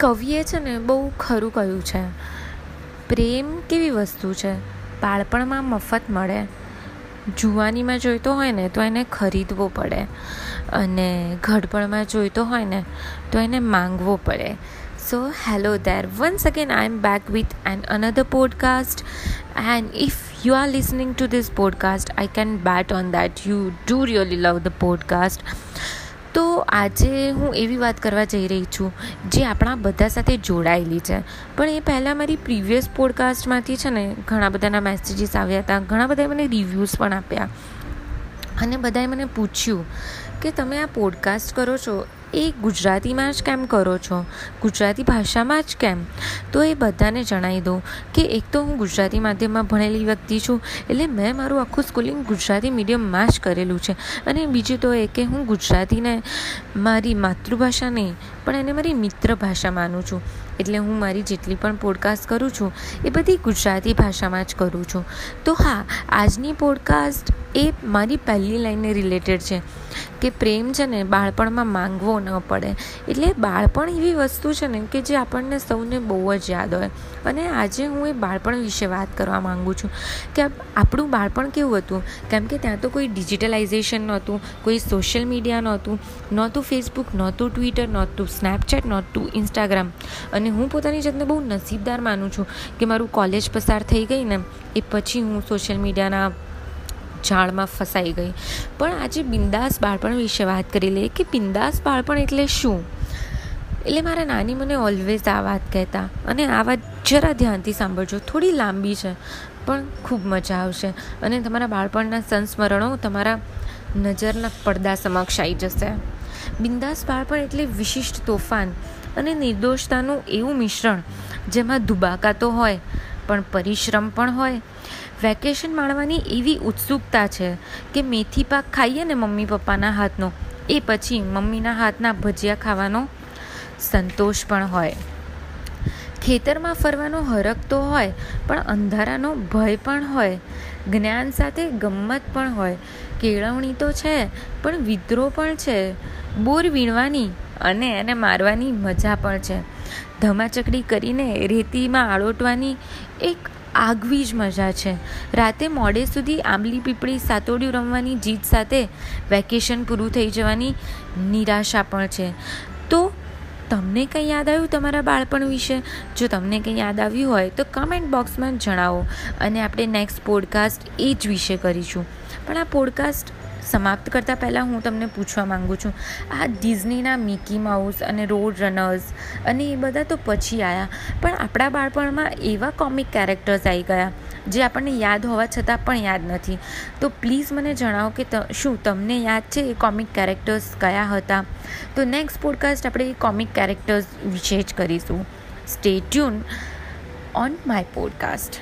કવિએ છે ને બહુ ખરું કહ્યું છે. પ્રેમ કેવી વસ્તુ છે? બાળપણમાં મફત મળે. જુવાનીમાં જોઈતો હોય ને તો એને ખરીદવો પડે. અને ઘડપણમાં જોઈતો હોય ને તો એને માંગવો પડે. So hello there once again I am back with an another podcast and if you are listening to this podcast, I can bet on that. You do really love the podcast. તો આજે હું એવી વાત કરવા જઈ રહી છું, જે આપણા બધા સાથે જોડાયેલી છે. પણ એ પહેલાં મારી પ્રીવિયસ પોડકાસ્ટમાંથી છે ને, ઘણા બધાના મેસેજીસ આવ્યા હતા, ઘણા બધાએ મને રિવ્યૂઝ પણ આપ્યા. અને બધાએ મને પૂછ્યું કે તમે આ પોડકાસ્ટ કરો છો એ ગુજરાતીમાં જ કેમ કરો છો? ગુજરાતી ભાષામાં જ કેમ? તો એ બધાને જણાવી દઉં કે એક તો હું ગુજરાતી માધ્યમમાં ભણેલી વ્યક્તિ છું, એટલે મેં મારું આખું સ્કૂલિંગ ગુજરાતી મીડિયમમાં જ કરેલું છે. અને બીજું તો એ કે હું ગુજરાતીને મારી માતૃભાષા નહીં, પણ એને મારી મિત્ર ભાષા માનું છું. એટલે હું મારી જેટલી પણ પોડકાસ્ટ કરું છું, એ બધી ગુજરાતી ભાષામાં જ કરું છું. તો હા, આજની પોડકાસ્ટ એ મારી પહેલી લાઈનને રિલેટેડ છે. કે પ્રેમ છે ને બાળપણમાં માંગવો ન પડે. એટલે બાળપણ એવી વસ્તુ છે ને કે જે આપણને સૌને બહુ જ યાદ હોય. અને આજે હું એ બાળપણ વિશે વાત કરવા માગું છું કે આપણું બાળપણ કેવું હતું? કેમ કે ત્યાં તો કોઈ ડિજિટલાઇઝેશન નહોતું, કોઈ સોશિયલ મીડિયા નહોતું નહોતું ફેસબુક નહોતું ટ્વિટર નહોતું સ્નેપચેટ નહોતું ઇન્સ્ટાગ્રામ અને હું પોતાની જાતને બહુ નસીબદાર માનું છું કે મારું કોલેજ પસાર થઈ ગઈ ને, એ પછી હું સોશિયલ મીડિયાના જાળમાં ફસાઈ ગઈ. પણ આજે બિંદાસ બાળપણ વિશે વાત કરી લઈએ કે બિંદાસ બાળપણ એટલે શું? એટલે મારા નાની મને ઓલવેઝ આ વાત કહેતા અને આ વાત જરા ધ્યાનથી સાંભળજો, થોડી લાંબી છે, પણ ખૂબ મજા આવશે. અને તમારા બાળપણના સંસ્મરણો તમારા નજરના પડદા સમક્ષ આવી જશે. બિંદાસ બાળપણ એટલે વિશિષ્ટ તોફાન અને નિર્દોષતાનું એવું મિશ્રણ જેમાં ધુબાકા તો હોય પણ પરિશ્રમ પણ હોય. વેકેશન માણવાની એવી ઉત્સુકતા છે કે મેથી પાક ખાઈએ ને મમ્મી પપ્પાના હાથનો, એ પછી મમ્મીના હાથના ભજીયા ખાવાનો સંતોષ પણ હોય. ખેતરમાં ફરવાનો હરક તો હોય, પણ અંધારાનો ભય પણ હોય. જ્ઞાન સાથે ગમત પણ હોય. કેળવણી તો છે, પણ વિદ્રોહ પણ છે. બોર વીણવાની અને એને મારવાની મજા પણ છે. ધમાચકડી કરીને રેતીમાં આળોટવાની એક આગવી જ મજા છે. રાતે મોડે સુધી આંબલી પીપળી સાતોડિયું રમવાની જીત સાથે વેકેશન પૂરું થઈ જવાની નિરાશા પણ છે. તો તમને કંઈ યાદ આવ્યું તમારા બાળપણ વિશે? જો તમને કંઈ યાદ આવ્યું હોય તો કમેન્ટ બોક્સમાં જણાવો. અને આપણે નેક્સ્ટ પોડકાસ્ટ એ જ વિશે કરીશું. પણ આ પોડકાસ્ટ સમાપ્ત કરતાં પહેલાં હું તમને પૂછવા માગું છું, આ ડિઝનીના મિકી માઉસ અને રોડ રનર્સ અને એ બધા તો પછી આવ્યા પણ આપણા બાળપણમાં એવા કોમિક કેરેક્ટર્સ આવી ગયા, જે આપણને યાદ હોવા છતાં પણ યાદ નથી. તો પ્લીઝ મને જણાવો કે શું તમને યાદ છે એ કોમિક કેરેક્ટર્સ કયા હતા? તો નેક્સ્ટ પોડકાસ્ટ આપણે એ કોમિક કેરેક્ટર્સ વિશે જ કરીશું. Stay tune on my podcast